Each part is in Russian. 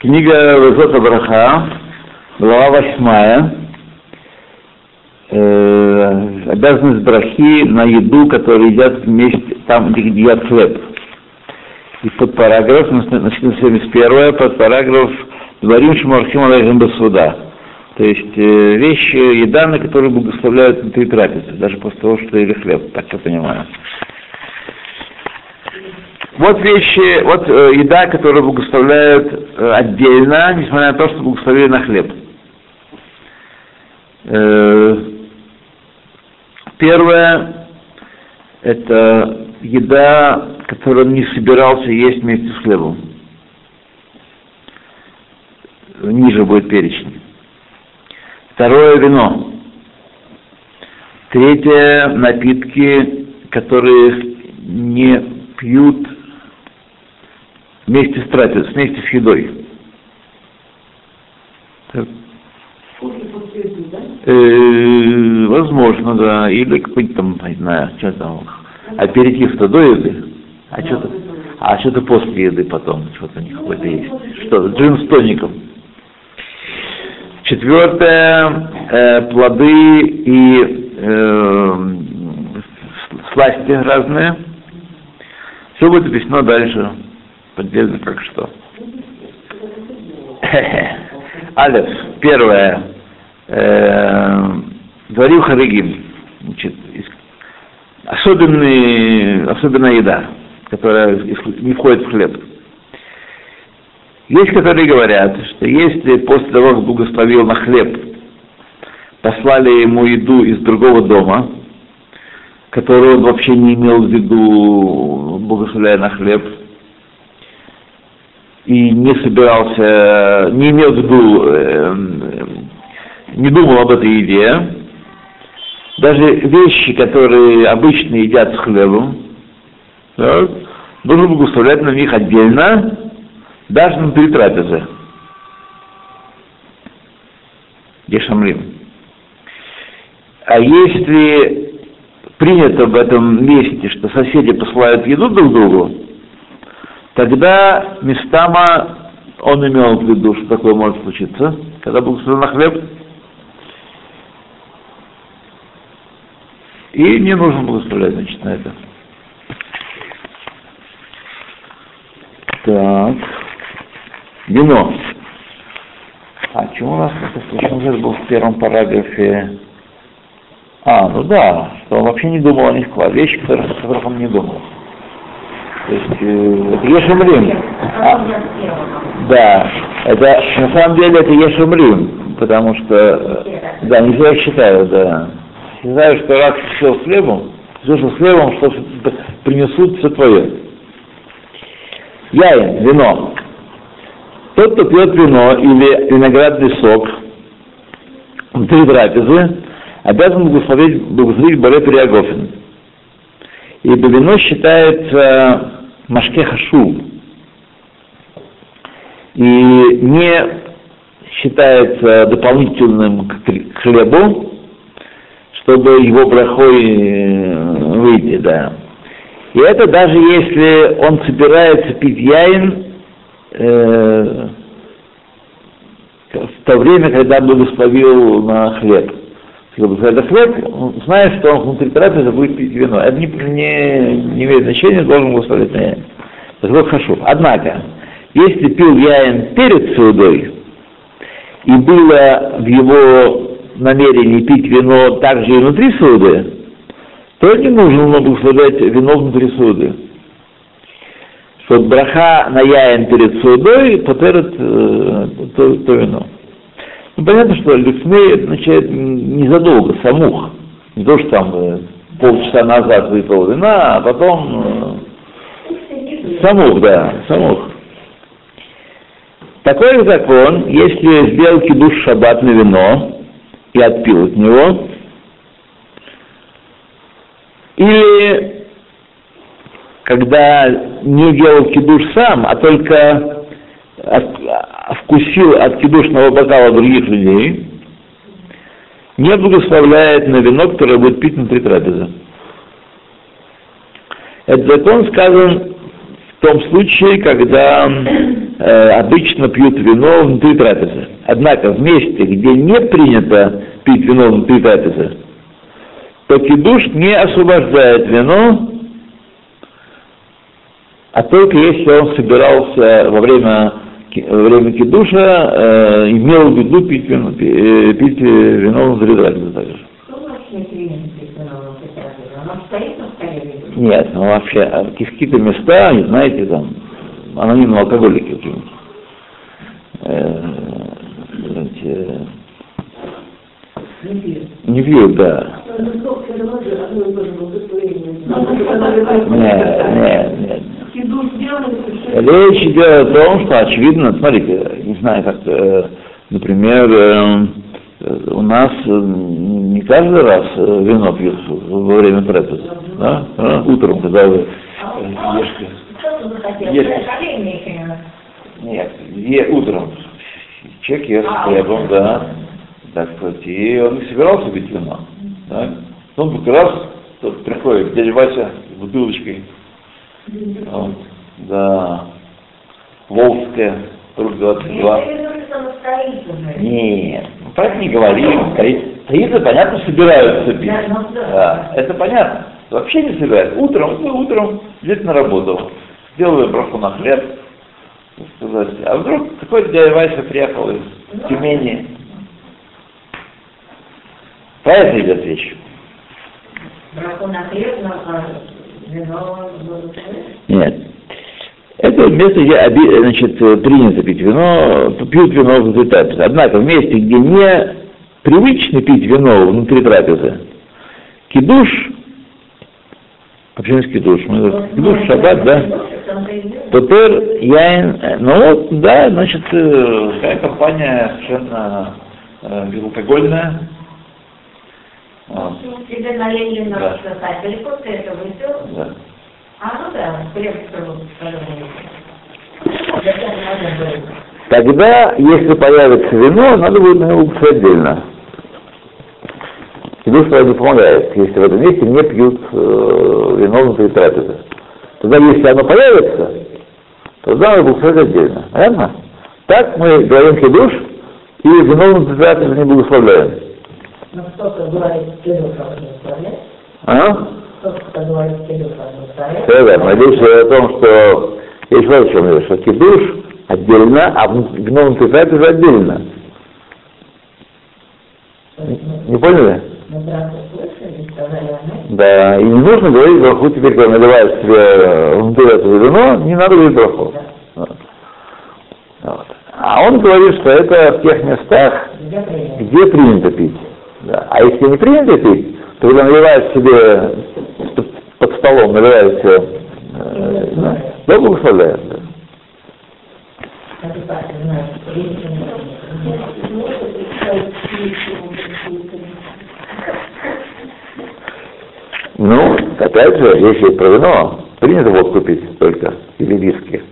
Книга Высота Браха, глава восьмая. Э, обязанность брахи на еду, которую едят вместе, там, где едят хлеб. И под параграф, начнем 71 под параграф Дворим Шмархим Алейхим Басуда. То есть э, вещи, еда, на которые благословляют внутри трапезы, даже после того, что ели хлеб, так я понимаю. Вот вещи, вот э, еда, которую благословляют э, отдельно, несмотря на то, что благословили на хлеб. Э, первое – это еда, которую он не собирался есть вместе с хлебом. Ниже будет перечень. Второе – вино. Третье – напитки, которые не пьют вместе с трапезой, вместе с едой. Э, возможно, да. Или какой-нибудь там, не знаю, что там, аперитив-то до еды, а что-то, а что-то после еды потом, что-то у них какое-то есть. Что, джин с тоником. Четвертое, э, плоды и э, сласти разные. Все будет объяснено дальше поддельно как что. Алиф, первое. Э, Дворим Харигим. Значит, особенная еда, которая не входит в хлеб. Есть, которые говорят, что если после того, как благословил на хлеб, послали ему еду из другого дома, которую он вообще не имел в виду, благословляя на хлеб, и не собирался, не имел в виду, э, не думал об этой еде, даже вещи, которые обычно едят с хлебом, так, нужно благословлять на них отдельно, даже внутри трапезы. Гешамрим. А если принято в этом месте, что соседи посылают еду друг другу, Тогда местама он имел в виду, что такое может случиться, когда был на хлеб, и не нужно благословлять, значит, на это. Так. Вино. А чему у нас это это был в первом параграфе? А, ну да, что он вообще не думал о них, вещи, о которых он не думал. То есть э, Ешемрим. А, да, это на самом деле это Ешемрим, потому что, э, да, не всегда считают, да. Считают, что рак сел с хлебом, слышал с хлебом, что принесут все твое. Яин, вино. Тот, кто пьет вино или виноградный сок внутри трапезы, обязан благословить, благословить Баре Периагофин. Ибо вино считается Машке Хашу и не считается дополнительным к хлебу, чтобы его брахой э, выйти, да. И это даже если он собирается пить яин э, в то время, когда благословил на хлеб когда хлеб, он знает, что он внутри трапезы будет пить вино. Это не, не, не имеет значения, должен благословить на яин. Вот хашу. Однако, если пил яин перед судой, и было в его намерении пить вино также и внутри суды, то не нужно благословлять вино внутри суды. Что браха на яин перед судой потерет э, то, то вино. Ну, понятно, что Лифны означает незадолго, самух. Не то, что там э, полчаса назад выпил вина, а потом э, самух, да, самух. Такой закон, если сделал кидуш шаббат на вино и отпил от него, или когда не делал кидуш сам, а только вкусил от кидушного бокала других людей, не благословляет на вино, которое будет пить внутри трапезы. Этот закон сказан в том случае, когда э, обычно пьют вино внутри трапезы. Однако в месте, где не принято пить вино внутри трапезы, то кидуш не освобождает вино, а только если он собирался во время, время кидуша, э, имел в виду пить вино, э, пить вино также. Принято пить вино на столе? или- Нет, ну вообще, а какие-то места, не знаете, там, анонимные алкоголики какие-нибудь. Э, знаете, Не пьют. да. Нет, нет, нет. Речь идет о том, что очевидно, смотрите, не знаю, как, э, например, э, у нас э, не каждый раз э, вино пьют во время трапезы, да? А? Утром, когда вы э, ешьте. Нет, е- утром человек ест А, хлебом, да, так сказать, и он не собирался пить вино, да? Он как раз приходит дядя Вася с бутылочкой, вот, да, Волжская, труд 22. Я вижу, что оно стоит уже. Нет, ну, про это не говорим. Стоит, понятно, собираются пить. Да, ну да. Это понятно. Вообще не собираются. Утром, мы утром идете на работу, сделали браху на хлеб, сказать. А вдруг какой-то дядя Вася приехал из Тюмени. Про это идет речь. Браху на хлеб, но а, будут Нет. Это место, где оби- значит, э, принято пить вино, пьют вино внутри трапезы. Однако в месте, где не привычно пить вино внутри трапезы, кидуш, общем кидуш, мы кидуш, шаббат, да, Тотер, яин, э, ну вот, да, значит, э, такая компания совершенно э, безалкогольная. Вот, Тебе налили на Да. после этого выпил. да. А, ну да? Тогда, если появится вино, надо будет на него уксус отдельно. Кидуш правда помогает, если в этом месте не пьют э, вино внутри трапезы. Тогда, если оно появится, тогда надо уксус отдельно. Понятно? Так мы говорим кидуш, и вино внутри трапезы не благословляем. Ну, кто-то не оставляет. А? Речь идет о том, что речь вот о чем идет, что кидуш отдельно, а вино внутри трапезы отдельно. Не поняли? Они Да, и не нужно говорить браху теперь, когда наливаешь себе внутри этого вино, не надо говорить браху. Вот. Вот. А он говорит, что это в тех местах, где принято. где принято пить. Да. А если не принято пить, то когда наливаешь себе под, столом, наливаешь себе, э, да, благословляет. Ну, опять же, если про вино, принято водку пить только, или виски,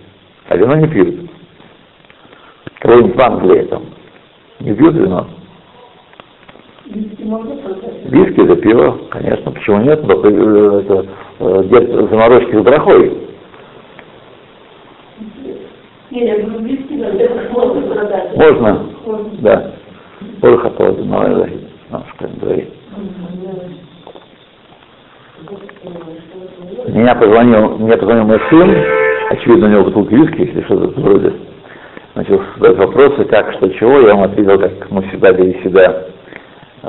а вино не пьют. Кроме в Англии там. Не пьют вино. Виски это пиво, конечно, почему нет, только э, это, э, дед заморозки с брахой. Можно? Да. Ольха тоже, давай, давай. Ножка, говори. Меня позвонил, мне позвонил мой сын, очевидно, у него бутылка виски, если что-то вроде. Начал задать вопросы, как, что, чего, я ему ответил, как мы всегда себя вот,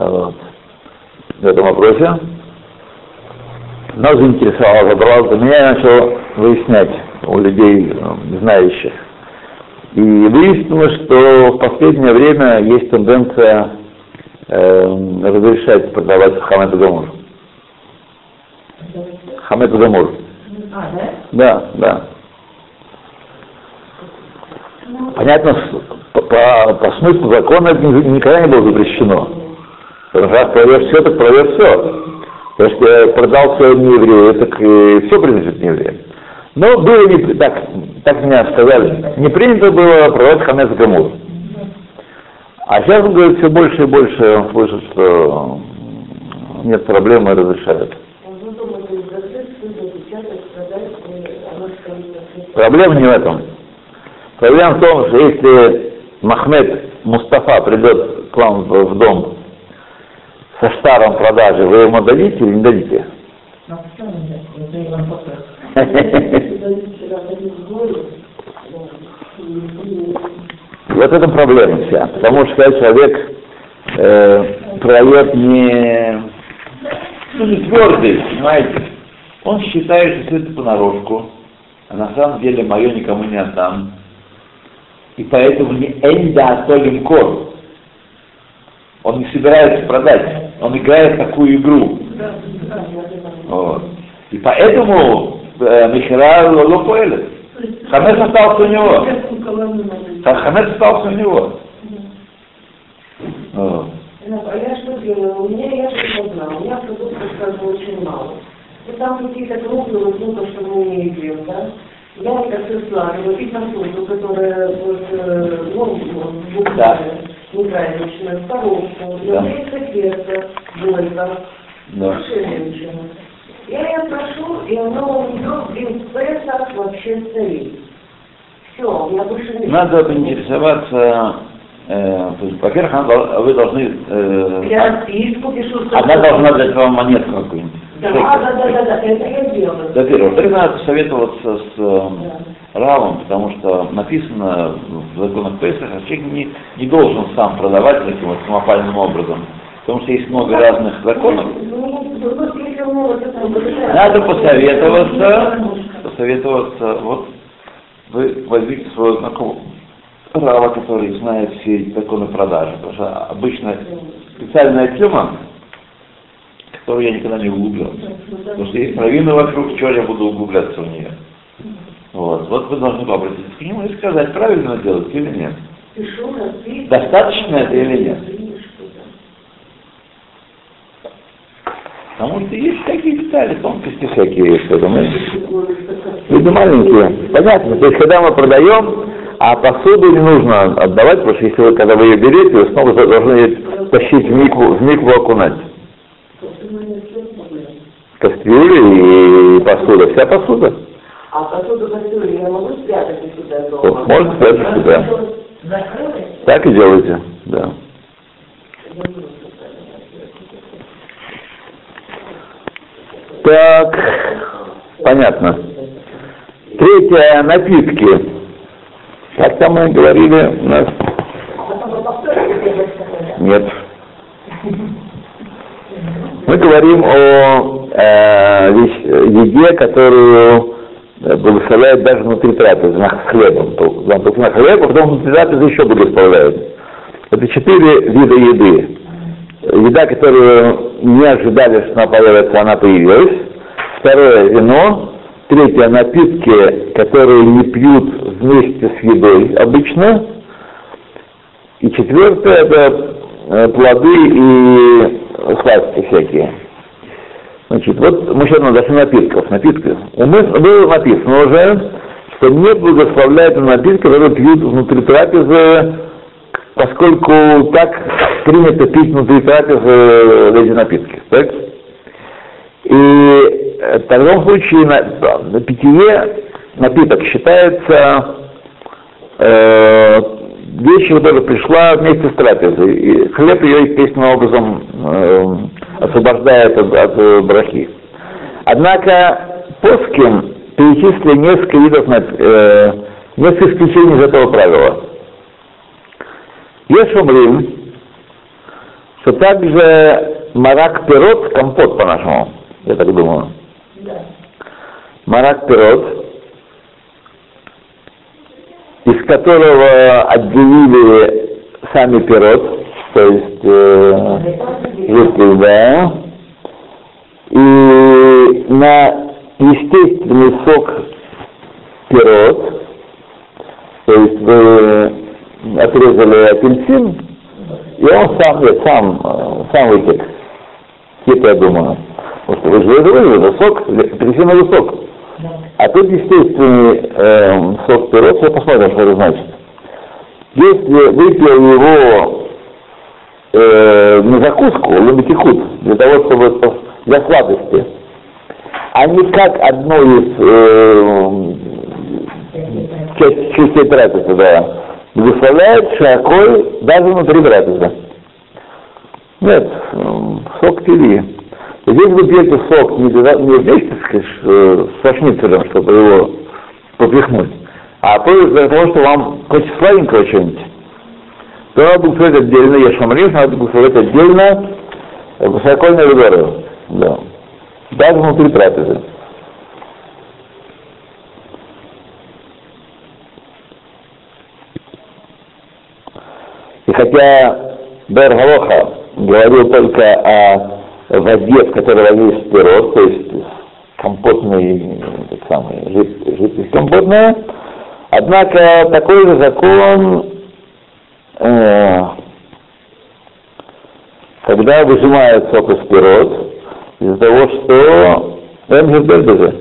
в этом вопросе. Нас заинтересовало, разобрался, меня я начал выяснять у людей, э, знающих. И выяснилось, что в последнее время есть тенденция э, разрешать продавать хамет гамур. Хамет гамур. А, да? Да, да. Понятно, по, по- по смыслу закона это ни- никогда не было запрещено. Потому что раз проверь все, так проверь все. Если продал все не еврею, так и все принадлежит не еврею. Но было не так, так меня сказали, не принято было продавать хамец гамур. А сейчас, он говорит, все больше и больше он слышит, что нет проблем и разрешают. Проблема не в этом. Проблема в том, что если Махмед Мустафа придет к вам в дом со штаром продажи, вы ему дадите или не дадите? Ну, Поттер. Вот это проблема вся. Потому что когда человек э, продает не, ну, не твердый, понимаете, он считает, что все это понарошку, а на самом деле мое никому не отдам. И поэтому не энда атолим кор. Он не собирается продать. Он играет такую игру. Вот. И поэтому э, Михера Лопуэлет. Хамес остался у него. Ха- Хамес остался у него. Вот. А я что делаю? У меня, я что знаю, у меня продуктов как бы очень мало. И там какие-то крупные лука, что мы не едим, да? Я это все складываю, и посуду, которая вот, э, ну, вот, Да. Неправильная, коробку, Да. перца, долька, Да. женщина. Я ее прошу, и оно у нее без Песах вообще стоит. Все, меня больше нет. Надо поинтересоваться, э, во-первых, она вы должны, э, Я расписку пишу. она должна дать вам монетку какую-нибудь. Да, да, да, да, да, это я делаю. Во-первых, во-вторых, надо посоветоваться с э, Равом, потому что написано в законах Песах, что человек не, не должен сам продавать таким вот самопальным образом. Потому что есть много разных законов. Ну, это вот это- Надо посоветоваться, посоветоваться, вот вы возьмите своего знакомого Рава, который знает все законы продажи, потому что обычно специальная тема, в которую я никогда не углублялся. Потому что есть раввины вокруг, чего я буду углубляться в нее. Вот, вот вы должны обратиться к нему и сказать, правильно делать или нет. Достаточно это или нет? Потому что есть такие детали, тонкости всякие в этом. Люди маленькие. Понятно. То есть, когда мы продаем, а посуду не нужно отдавать, потому что если вы, когда вы ее берете, вы снова должны ее тащить в микву, в микву окунать. Кастрюли и посуда, вся посуда. А посуду кастрюли я могу спрятать у себя дома? Можно спрятать сюда. Так и делайте, да. Так, понятно. Третье, напитки. Как там мы говорили у нас? Нет. Мы говорим о э, еде, которую э, благословляют даже внутри трапезы, хлебом. На хлеб, а потом внутри трапезы еще благословляют. Это четыре вида еды. Еда, которую не ожидали, что она появится, она появилась. Второе – вино. Третье – напитки, которые не пьют вместе с едой обычно. И четвертое – это э, плоды и сладости всякие. Значит, вот мы сейчас дошли напитков. Напитки. У нас было написано уже, что не благословляют на напитки, которые пьют внутри трапезы, поскольку так принято пить внутри трапезы эти напитки. Так? И э, в таком случае на, на питье напиток считается э, вещью, которая пришла вместе с трапезой. И хлеб ее естественным образом э, освобождает от, от э, брахи. Однако Поским перечислили несколько видов, э, несколько исключений из этого правила. Есть умрим, что также марак пирот, компот по-нашему, я так думаю. Марак пирот, из которого отделили сами пирот, то есть э, жидкий, да, и на естественный сок пирот, то есть вы отрезали апельсин, и он сам, сам, сам вытек. Типа, я думаю. Вот вы же это сок, апельсиновый сок. А тут естественный э, сок пирот, я посмотрим, что это значит. Если выпил его э, на закуску, ломитикут, для того, чтобы для сладости, а не как одно из э, часть, частей трапезы, да, благословляет шаколь даже внутри трапезы. Нет, м, сок пили. Здесь вы пьете сок не, для- не вместе с, э, с шницелем, чтобы его попихнуть, а то из-за того, что вам хочется сладенького чего-нибудь, то надо благословить отдельно, я шамриф, надо благословить отдельно э, высокольные выдоры. Да. Даже внутри трапезы. И хотя Бер Галоха говорил только о воде, в которой варились пирог, то есть компотный, тот самый, жид- жидкость компотная, однако такой же закон, э, когда выжимают сок из пирог, из-за того, что Эмгербердезе.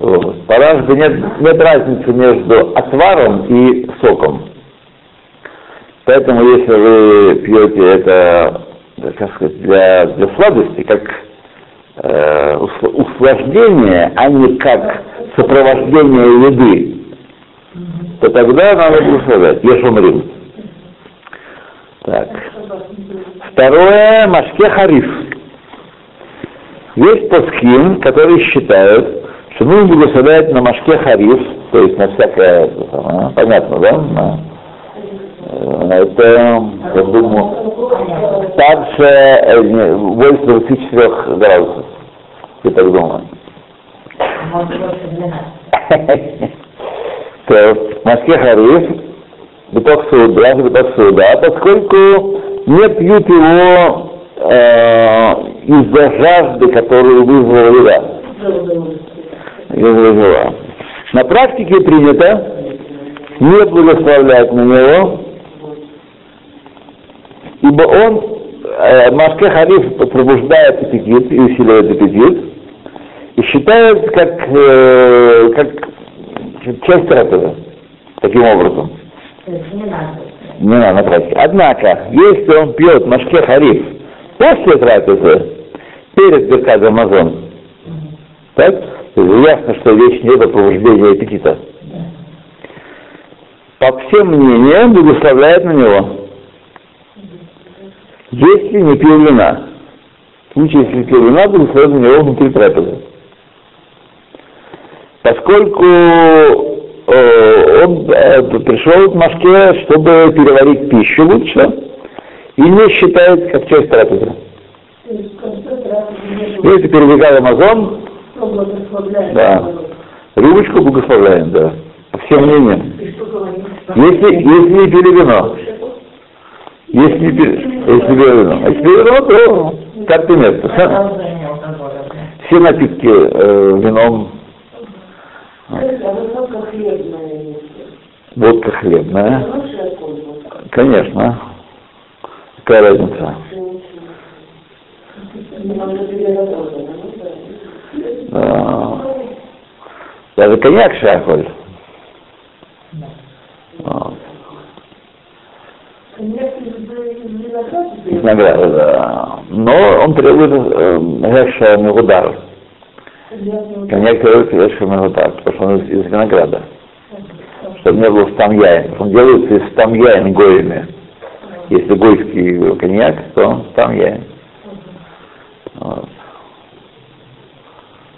Вот. По ражбе нет, нет разницы между отваром и соком. Поэтому если вы пьете это, как сказать, для, для сладости, как э, ус- услаждение, а не как сопровождение еды, то тогда надо благословлять. Ешумрим. Так. Второе, Машке Хариф. Есть паскин, которые считают, что нужно благословлять на Машке Хариф, то есть на всякое, понятно, да? На, э, это, я думаю, старше э, не, больше 24 градусов. Я так думаю. Может, больше 12. То в Москве Хариф, биток суда, биток суда, поскольку не пьют его э, из-за жажды, которую вызвала. Еда вызвала. На практике принято не благословлять на него, ибо он, э, Машке Хариф пробуждает аппетит и усиливает аппетит, и считает как, э, как часть трапезы, таким образом. Не надо. Не надо на практике. Однако, если он пьет Машке Хариф после трапезы, перед Беркад Амазон, так, то есть ясно, что вещь не это пробуждение аппетита. По всем мнениям благословляет на него. Если не пил вина. В случае, если пил вина, благословляет на него внутри трапезы. Поскольку э, он э, пришел к Машке, чтобы переварить пищу лучше, и не считает как часть трапезы. Если перебегал Амазон, да, рюмочку благословляем, да, по всем мнениям. Если, если не пили вино, если если вино, а если вино, то как ты нет. Да. Все напитки э, вином, водка хлебная, конечно, какая разница. А, Даже коньяк шахоль. Вот. Из награды, да. Но он требует э, Геша Мегудар. Коньяк требует Геша Мегудар, потому что он из, из винограда. Чтобы не был стамьяин. Он делается из стамьяин гоями. Если гойский коньяк, то он стамьяин.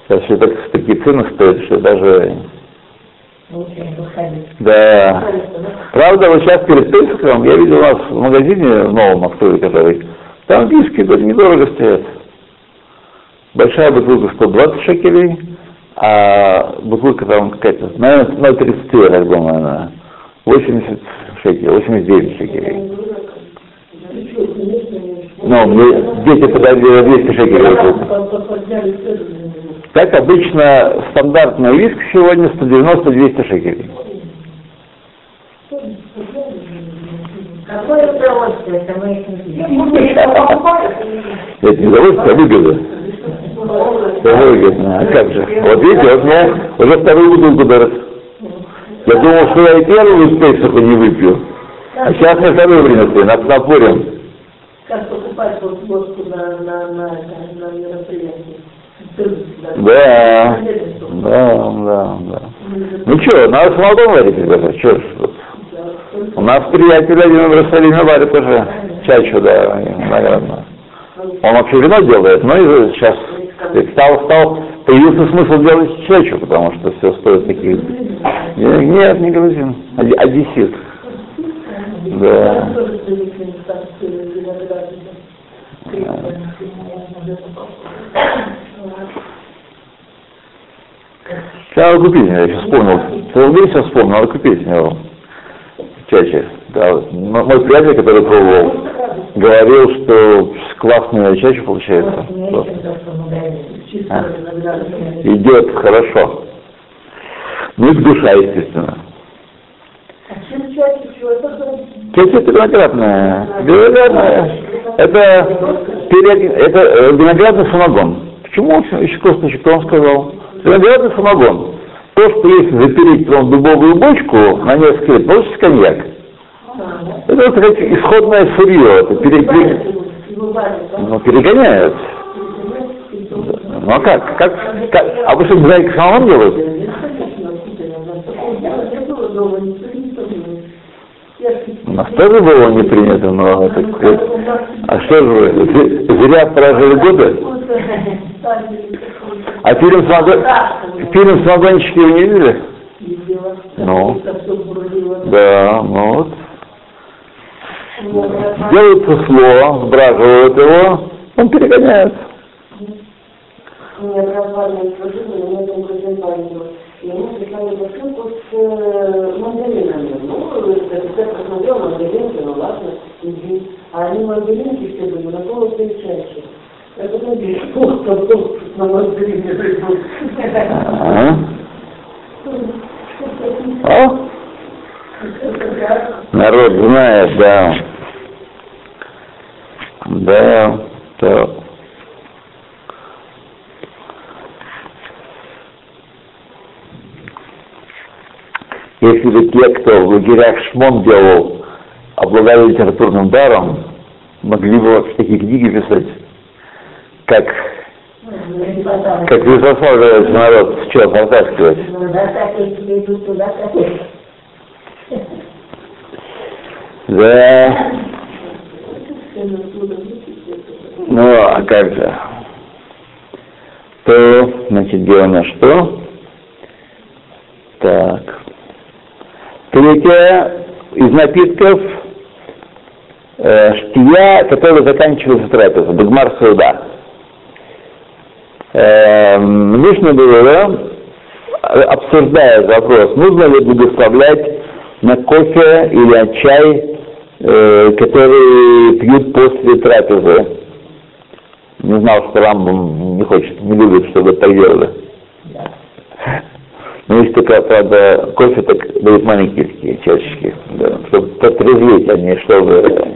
Сейчас все так, такие цены стоят, что даже... Да. Правда, вот сейчас перед Песхом я видел у нас в магазине в новом Москве, который, там виски недорого стоят. Большая бутылка 120 шекелей, а бутылка там какая-то, наверное, 0,30, я так думаю, она. 80 шекелей, 89 шекелей. Ну, дети подали 200 шекелей. Как обычно, стандартный виск сегодня 190-200 шекелей. Какое удовольствие, это мы их не. Это не удовольствие, а выгода. Да выгодно, а как же? Вот видите, вот мне уже вторую бутылку дарят. Я думал, что я и первую Пейсаха не выпью. А сейчас мне вторую принесли, над напорем. Как покупать вот водку на, на, на, на мероприятие. Да, да, да, да. Ну что, надо самогон варить, ребята, что ж тут. У нас приятель один в Иерусалиме варит уже чачу, да, наверное. Он вообще вино делает, но и сейчас стал, стал, появился смысл делать чачу, потому что все стоит таких. Нет, не грузин, а одессит. Да. Надо купить, я сейчас вспомнил. Целый сейчас вспомнил, надо купить его чаще. Да. Мой приятель, который пробовал, говорил, что классная чаще получается. А? Идет хорошо. Ну и душа, естественно. Чаще это виноградная. Виноградная. Это, перед, это э, виноградный самогон. Почему еще косточек, вам сказал? Виноградный самогон. То, что если запереть в дубовую бочку на несколько лет, получится коньяк. Это как исходное сырье, это пере, пере, ну, перегоняют. Ну а как? как, как? А вы что, знаете, как самогон делают? У нас тоже было не принято, но так вот. А что же вы, зря прожили годы? А фильм «Самогон», фильм «Самогонщики» вы не видели? Ну, да, ну вот. Делается слово, сбраживают его, он перегоняется. У меня образование служила, у меня там и они прислали посылку с э, мандаринами. Ну, я посмотрел мандаринки, ну ладно, иди. А они мандаринки все были на полости чаще. Потом вижу, что там на мандарине придут. А? Народ знает, да. Да, да. Если бы те, кто в лагерях Шмон делал, обладали литературным даром, могли бы вообще такие книги писать, как как высославливается народ, что протаскивать. Да. Ну, а как же? То, значит, где у нас что? Так. Третье, из напитков э, штия, которая заканчивается трапеза, Дагмар Сауда. Мишна было, обсуждает вопрос, нужно ли благословлять на кофе или на чай, э, который пьют после трапезы. Не знал, что Рамбам не хочет, не любит, чтобы так делали. Но есть такая, правда, кофе так дают маленькие такие чашечки, да, чтобы потрезветь, а не чтобы...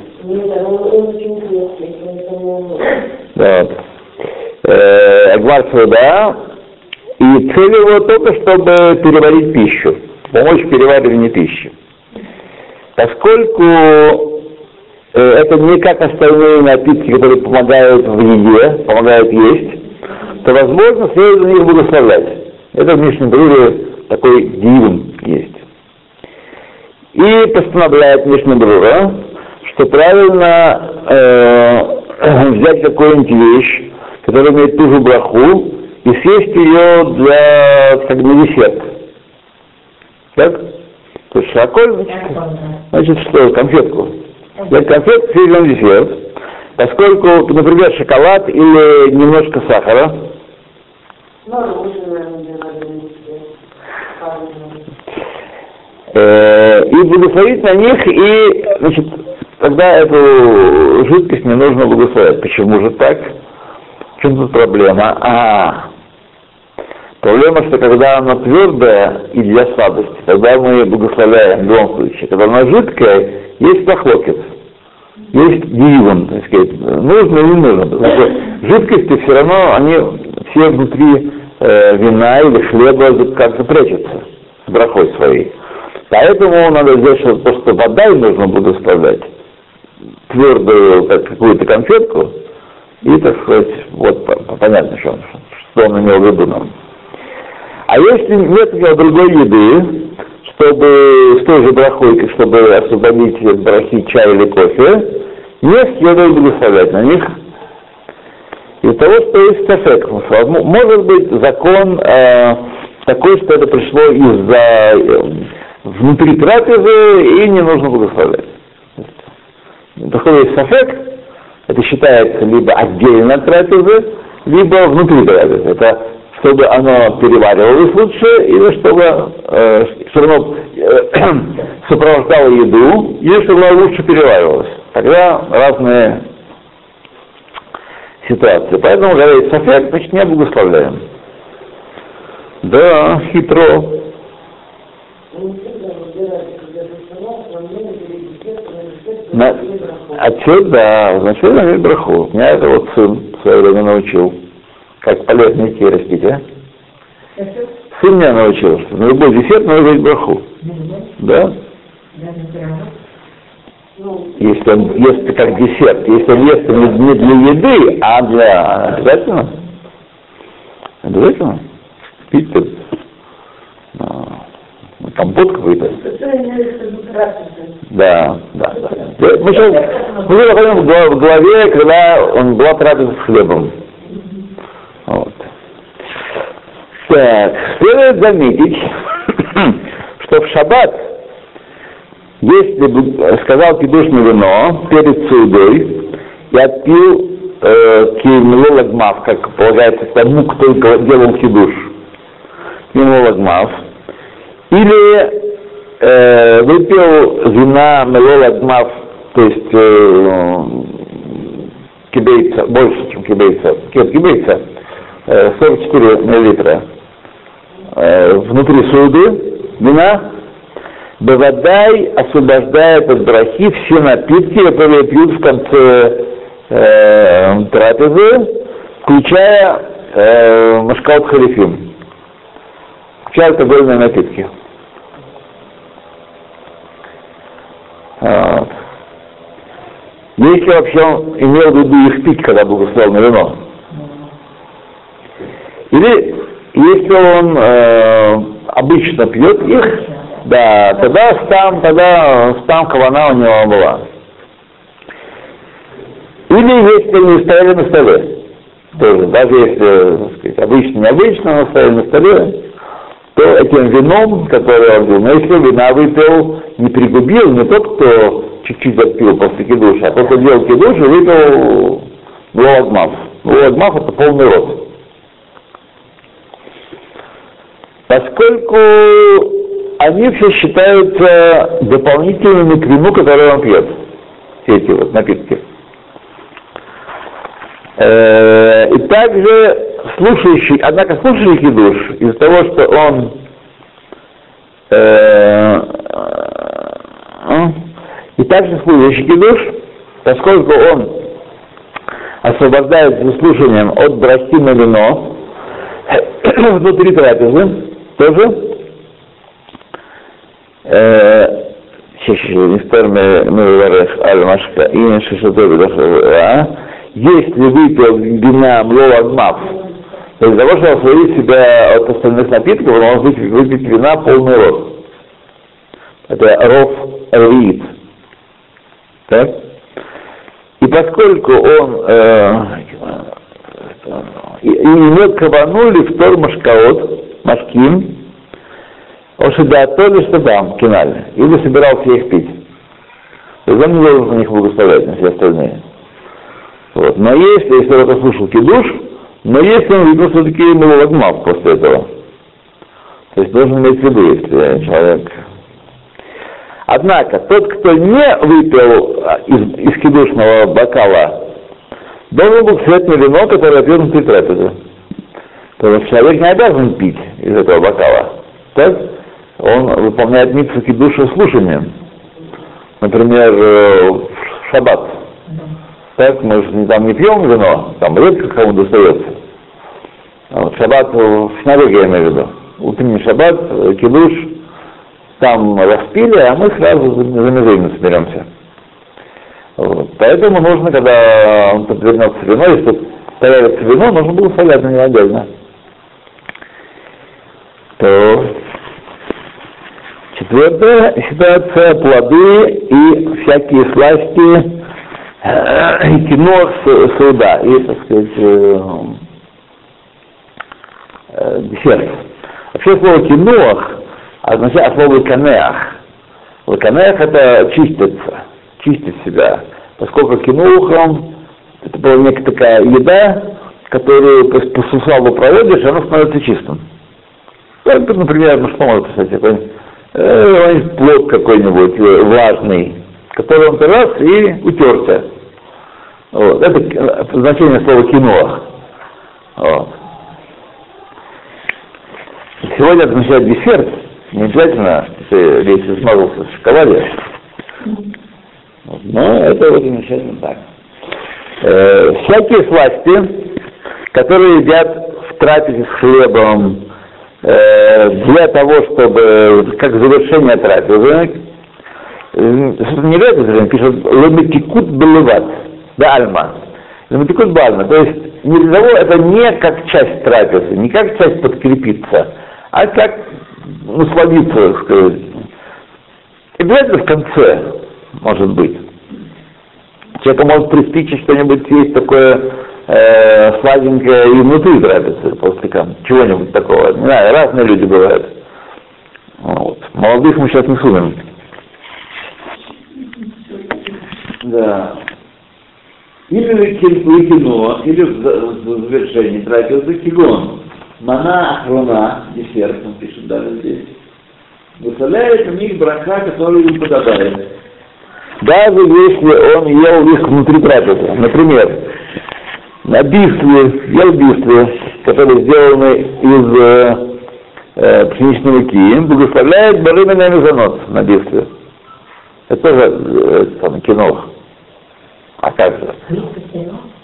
Да. Э, Агвар да, и цель его только, чтобы переварить пищу, помочь в переваривании пищи. Поскольку э, это не как остальные напитки, которые помогают в еде, помогают есть, то, возможно, следует за них благословлять. Это в Мишне Бруре такой дивен есть. И постановляет Мишна Брура, что правильно э, взять какую-нибудь вещь, которая имеет ту же браху, и съесть ее для, как на десерт. Так? То есть шаколь, значит, что, конфетку. Для конфетку съесть на десерт. Поскольку, например, шоколад или немножко сахара, Э, и благословить на них, и, значит, тогда эту жидкость не нужно благословить. Почему же так? В чем тут проблема? А, проблема, что когда она твердая и для слабости, тогда мы ее благословляем в любом случае. Когда она жидкая, есть похлопец, есть диван, так сказать, нужно или не нужно. Потому что жидкости все равно, они все внутри э, вина или хлеба как-то прячется с брахой своей. Поэтому надо сделать, что просто вода нужно благословлять, твердую как какую-то конфетку, и, так сказать, вот понятно, что, что он имел в виду нам. А если нет у него другой еды, чтобы с той же брахой, чтобы освободить брахи чай или кофе, не следует благословлять на них. Из того, что есть сафек. Может быть закон э, такой, что это пришло из-за э, внутри трапезы и не нужно благословлять. Такой есть сафек, это считается либо отдельно от трапезы, либо внутри трапезы. Это чтобы оно переваривалось лучше, или чтобы э, все равно э, сопровождало еду, или чтобы оно лучше переваривалось. Тогда разные ситуации. Поэтому, есть софет, значит не благословляем. Да, хитро. На, отсюда, да, вначале браху. Меня это вот сын в свое время научил как полезно идти растить, а? Сын меня научил, на любой десерт надо говорить браху. Да? Если он ест как десерт, если он ест не для еды, а для... Обязательно? Обязательно? Пить Ну, компот какой-то. Да, да, да. Мы сейчас, мы находимся в главе, когда он была трапеза с хлебом. Вот. Так, следует заметить, что в шаббат, если сказал кидушное вино перед судой и отпил э, кимлолагмав, как полагается тому, кто делал кидуш, кимлолагмав, или э, выпил вина мелолагмав, то есть э, кибейца, больше, чем кибейца, кибейца, 44 миллилитра. Э, внутри суды вина, Бавадай освобождает от брахи все напитки, которые пьют в конце э, трапезы, включая э, халифим, включая алкогольные напитки. Вот. Если вообще он имел в виду их пить, когда благословил на вино. Или если он э, обычно пьет их, да, тогда стам, тогда стам кавана у него была. Или если не стояли на столе, тоже, даже если, так сказать, обычно, необычно, но стояли на столе, этим вином, которое он пил, но если вина выпил, не пригубил, не тот, кто чуть-чуть отпил после кидуша, а тот, кто делал кидуш, выпил лоагмав. Лоагмав это полный рот. поскольку они все считаются дополнительными к вину, которое он пьет, все эти вот напитки. Э, и также слушающий, однако слушающий душ, из-за того, что он э, э, и также слушающий душ, поскольку он освобождается слушанием от брахи на вино внутри трапезы, тоже. И Шишатоби если выпил вина Млоагмав, из-за того, что освободит себя от остальных напитков, он может выпить, выпить вина полный рот. Это ров рвит. Так? И поскольку он э, и, и имел в тор машкаот, Маским, Ошидатоли Штадам, Киналь, или собирался их пить. То есть он не должен на них благословлять, на все остальные. Вот. Но если, если он это слушал кидуш, но если он видел все-таки ему после этого. То есть должен иметь в виду, если человек... Однако, тот, кто не выпил а, из, из кидушного бокала, должен был на вино, которое пьет внутри трапезы то человек не обязан пить из этого бокала. Так? Он выполняет митцвы душу слушанием. Например, э, в шаббат. Так, мы же там не пьем вино, там редко кому достается. А вот шаббат в синагоге, я имею в виду. Утренний шаббат, э, кидуш, там распили, а мы сразу за межевременно соберемся. Вот. Поэтому нужно, когда он подвернется вино, если появится вино, нужно было стоять на него отдельно. То четвертая ситуация плоды и всякие сласти э, кино с суда и, так сказать, э, э, десерт. Вообще слово кинох означает слово канеах. Канеах это чиститься, чистить себя. Поскольку кинухом это была некая такая еда, которую по суславу проводишь, она становится чистым. Это, например, ну что можно писать, какой-нибудь э, плод какой-нибудь э, влажный, который он раз и утерся. Вот. Это значение слова кино. Вот. Сегодня означает десерт, не обязательно, если, если смазался в шоколаде. Но это вот замечательно так. Э, всякие сласти, которые едят в трапезе с хлебом, э, для того, чтобы, как завершение трапезы, не в пишут «Лемитикут белеват», да альма. Лемитикут бальма, то есть для того, это не как часть трапезы, не как часть подкрепиться, а как насладиться, так сказать. Обязательно в конце, может быть. Человеку может приспичить что-нибудь есть такое э, сладенькое и внутри трапезы, после чего-нибудь такого. Не знаю, разные люди бывают. Вот. Молодых мы сейчас не судим. Да. Или кино, или в завершении трапезы кигон. Мана охрана, десерт, он пишет даже здесь. Выставляет у них брака, который им подобает. Даже если он ел их внутри трапезы. Например, на бифле, ел бифле, которые сделаны из э, э, пшеничной муки, благословляет барымина мезонот на бифле. Это тоже э, там, кино. А как же?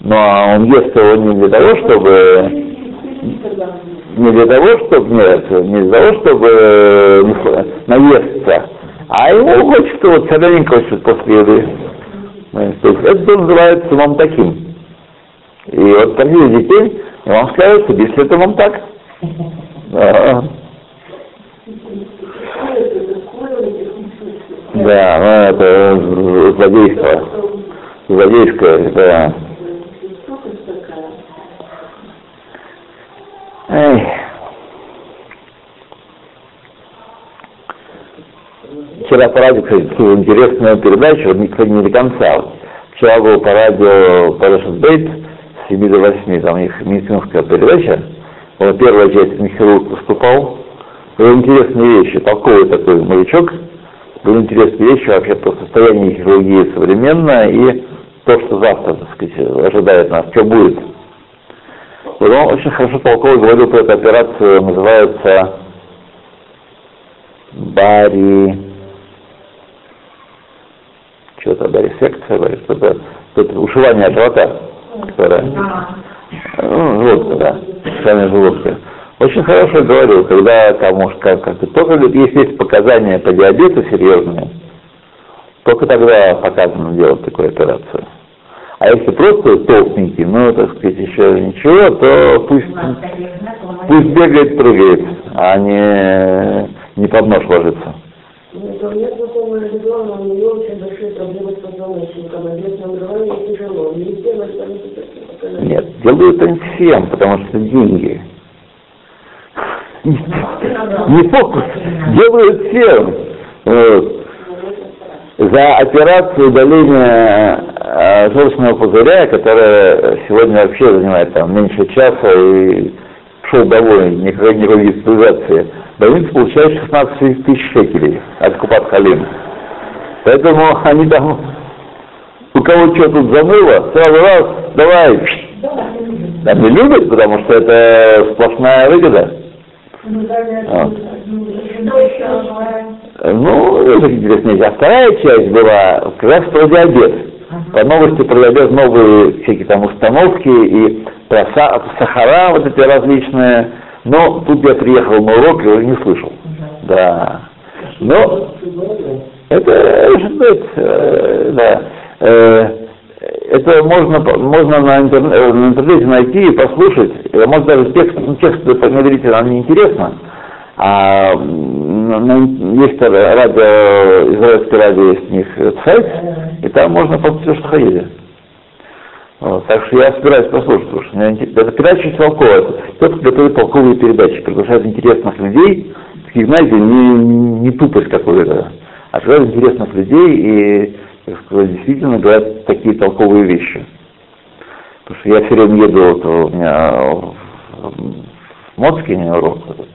Ну, а он ест его не для того, чтобы не для того, чтобы нет, не для того, чтобы э, наесться, а ему хочется вот солененького чуть после еды. То есть это называется вам таким. И вот такие детей, вам скажут, если это вам так. Да. Да, ну это злодейство. Злодейское, да. Эй. Вчера по радио, кстати, интересная передача, кстати, не до конца. Вчера был по радио Парашют Бейт с 7 до 8, там у них медицинская передача. Вот первая часть хирург выступал. Были интересные вещи, толковый такой морячок. Были интересные вещи вообще по состоянию хирургии современное и то, что завтра, так сказать, ожидает нас, что будет. Вот он очень хорошо толково говорил про эту операцию, называется Бари... Что-то барисекция, бари, что-то, что-то ушивание живота, которое... Ну, желудка, да, ушивание желудка. Очень хорошо говорил, когда кому как, как только если есть показания по диабету серьезные, только тогда показано делать такую операцию. А если просто толстенький, ну, так сказать, еще ничего, то пусть, пусть бегает, прыгает, а не, не под нож ложится. Нет, делают они всем, потому что деньги. Не фокус, делают всем. За операцию удаления э, желчного пузыря, которая сегодня вообще занимает там меньше часа и шел довольный, никакой, никакой госпитализации, больница получает 16 тысяч шекелей от Купат Халим. Поэтому они там, у кого что тут заныло, сразу раз, давай, там не любят, потому что это сплошная выгода. Вот. Ну, это интересно. А вторая часть была как раз про диабет. По новости про диабет новые всякие там установки и про сахара вот эти различные. Но тут я приехал на урок и уже не слышал. Да. Но это, э, да, э, это можно, можно на, интернете, на интернете найти и послушать. Может даже текст, ну, текст это не нам не интересно А на- есть радио, израильское радио, есть у них сайт, и там можно послушать все, что хотите. Вот, так что я собираюсь послушать, потому что меня это передача очень толковая. Тот, кто готовит толковые передачи, приглашает интересных людей, таких, знаете, не, не тупость какую-то, а приглашает интересных людей и, так сказать, действительно говорят такие толковые вещи. Потому что я все время еду, вот у меня в Моцкине урок, этот.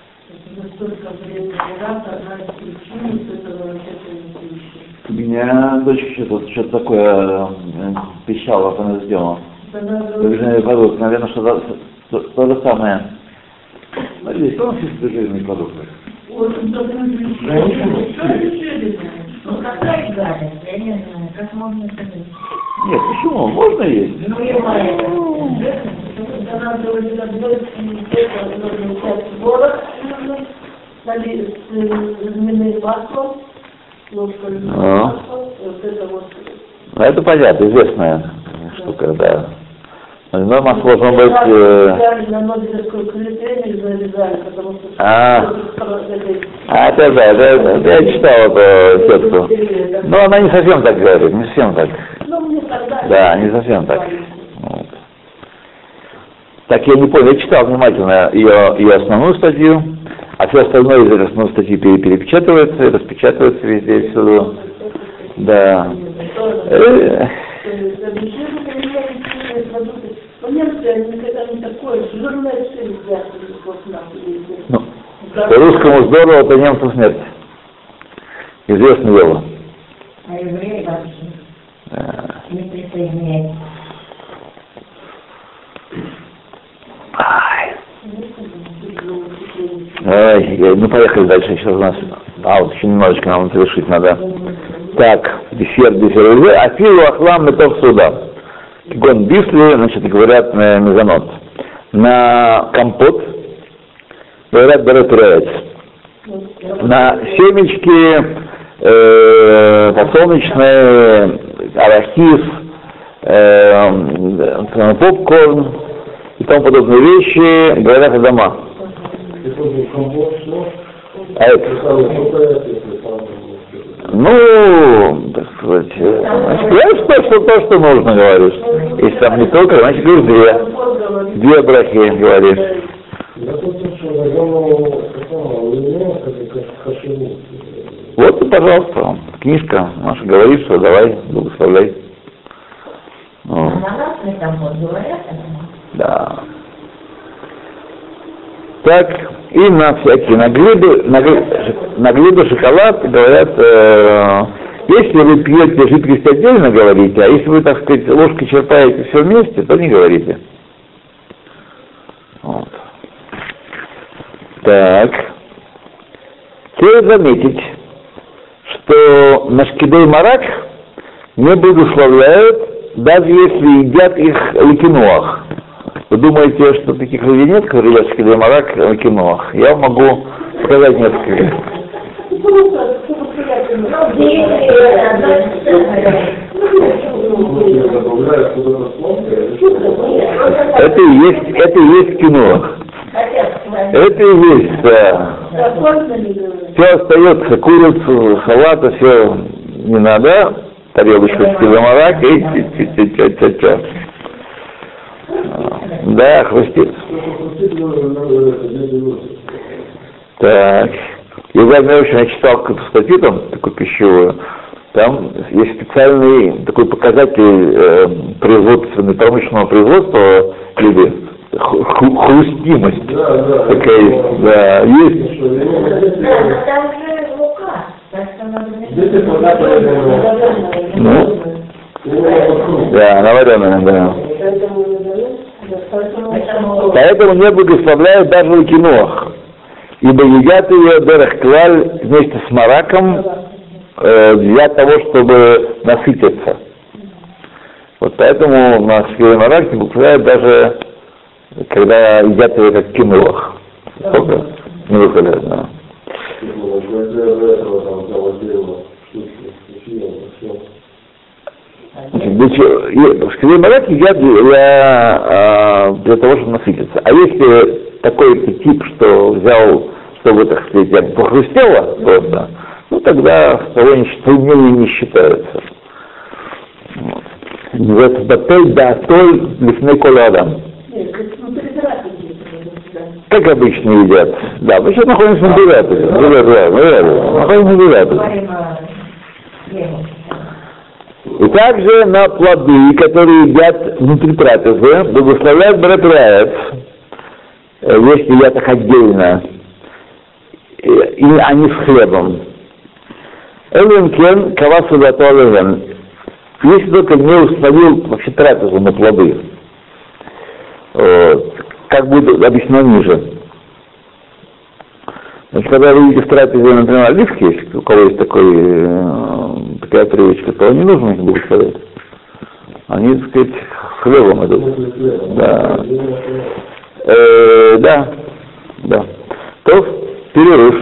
настолько вредный рак, одна из причин этого ракетного пищи. У меня дочка что-то что такое э, пищала, она сделала. Содержание продуктов, наверное, что то, то же самое. Смотри, что у нас есть содержание продуктов? очень Ну какая гадость, я не знаю, как можно это делать? Нет, почему? Можно есть. Ну, я понимаю. Она говорит, одной из нужно взять творог, налить с льняным маслом, ложка льняного А. масла, и вот это вот. Ну, это понятно, известная штука, да. Но масло должно быть... э. А. А, это да, это, это я читал эту тетку. Но она не совсем так говорит, не совсем так. Ну, мне тогда... Да, не совсем так. Вот. Так я не понял, я читал внимательно ее, ее основную статью, а все остальное из основной статьи пере- перепечатывается, распечатывается везде и всюду. Да. Э. Ну, русскому здорово, это немцу смерть. Известное дело. А евреи вообще Э, не присоединяются. Ай. Э, ну поехали дальше, сейчас у нас, а вот еще немножечко нам завершить надо. Так, десерт, десерт, афилу ахлам метов суда. Гон бисли, значит, говорят на мезонот. На компот говорят берет На семечки э, подсолнечные, арахис, э, попкорн и тому подобные вещи говорят дома. А это, ну, так сказать, э, значит, то, что, то, что нужно, говоришь. Если там не только, значит, говоришь две. Две брахи, говоришь. Вот и, пожалуйста, книжка наша говорит, что давай, благословляй. А Ну, говорят, а да. Так, и на всякие, на глыбы, на, глы- на глыбы шоколад говорят, э, если вы пьете жидкость отдельно, говорите, а если вы, так сказать, ложкой черпаете все вместе, то не говорите. Вот. Так. Стоит заметить, что на шкидей марак не благословляют, даже если едят их ликинуах. Вы думаете, что таких людей нет, которые едят шкидей марак ликинуах? Я вам могу показать несколько. Это и есть, это и есть кино. Это и есть, да. Все остается, курицу, салата, все не надо, тарелочку с киломарак и тя-тя-тя-тя-тя. Да, хрустит. Так. Я в очень я читал статью там, такую пищевую, там есть специальный такой показатель э, производственный, промышленного производства или ху- ху- хрустимость такая есть, да, есть. Там же лука, так что надо... Ну, да, наваренная, да. Поэтому не благословляют даже в кинох. ибо едят ее Дерехклаль вместе с мараком э, для того, чтобы насытиться. Вот поэтому на свой марак не буквально даже когда едят ее как кинулах. Сколько? Не выходят, да. Значит, для чего- и- Скорее марак едят для, а, для того, чтобы насытиться. А если такой тип, что взял, чтобы, так сказать, похрустело просто, ну тогда второй счит- не, считается. Вот. Называется батоль да атоль лифней коладам. Нет, как, ну, обычно едят. Да, мы сейчас находимся на девятый. Находимся на девятый. И также на плоды, которые едят внутри трапезы, благословляют Баратраев, если едят их отдельно, и, они с хлебом. Эллинкен кавасу готовен. Если только не установил вообще трапезу на плоды, как будет объяснено ниже. Значит, когда вы видите в трапезе, например, оливки, если у кого есть такой, э, такая привычка, то не нужно их благословлять. Они, так сказать, с хлебом идут. Да. Э, да. Да. То перерыв.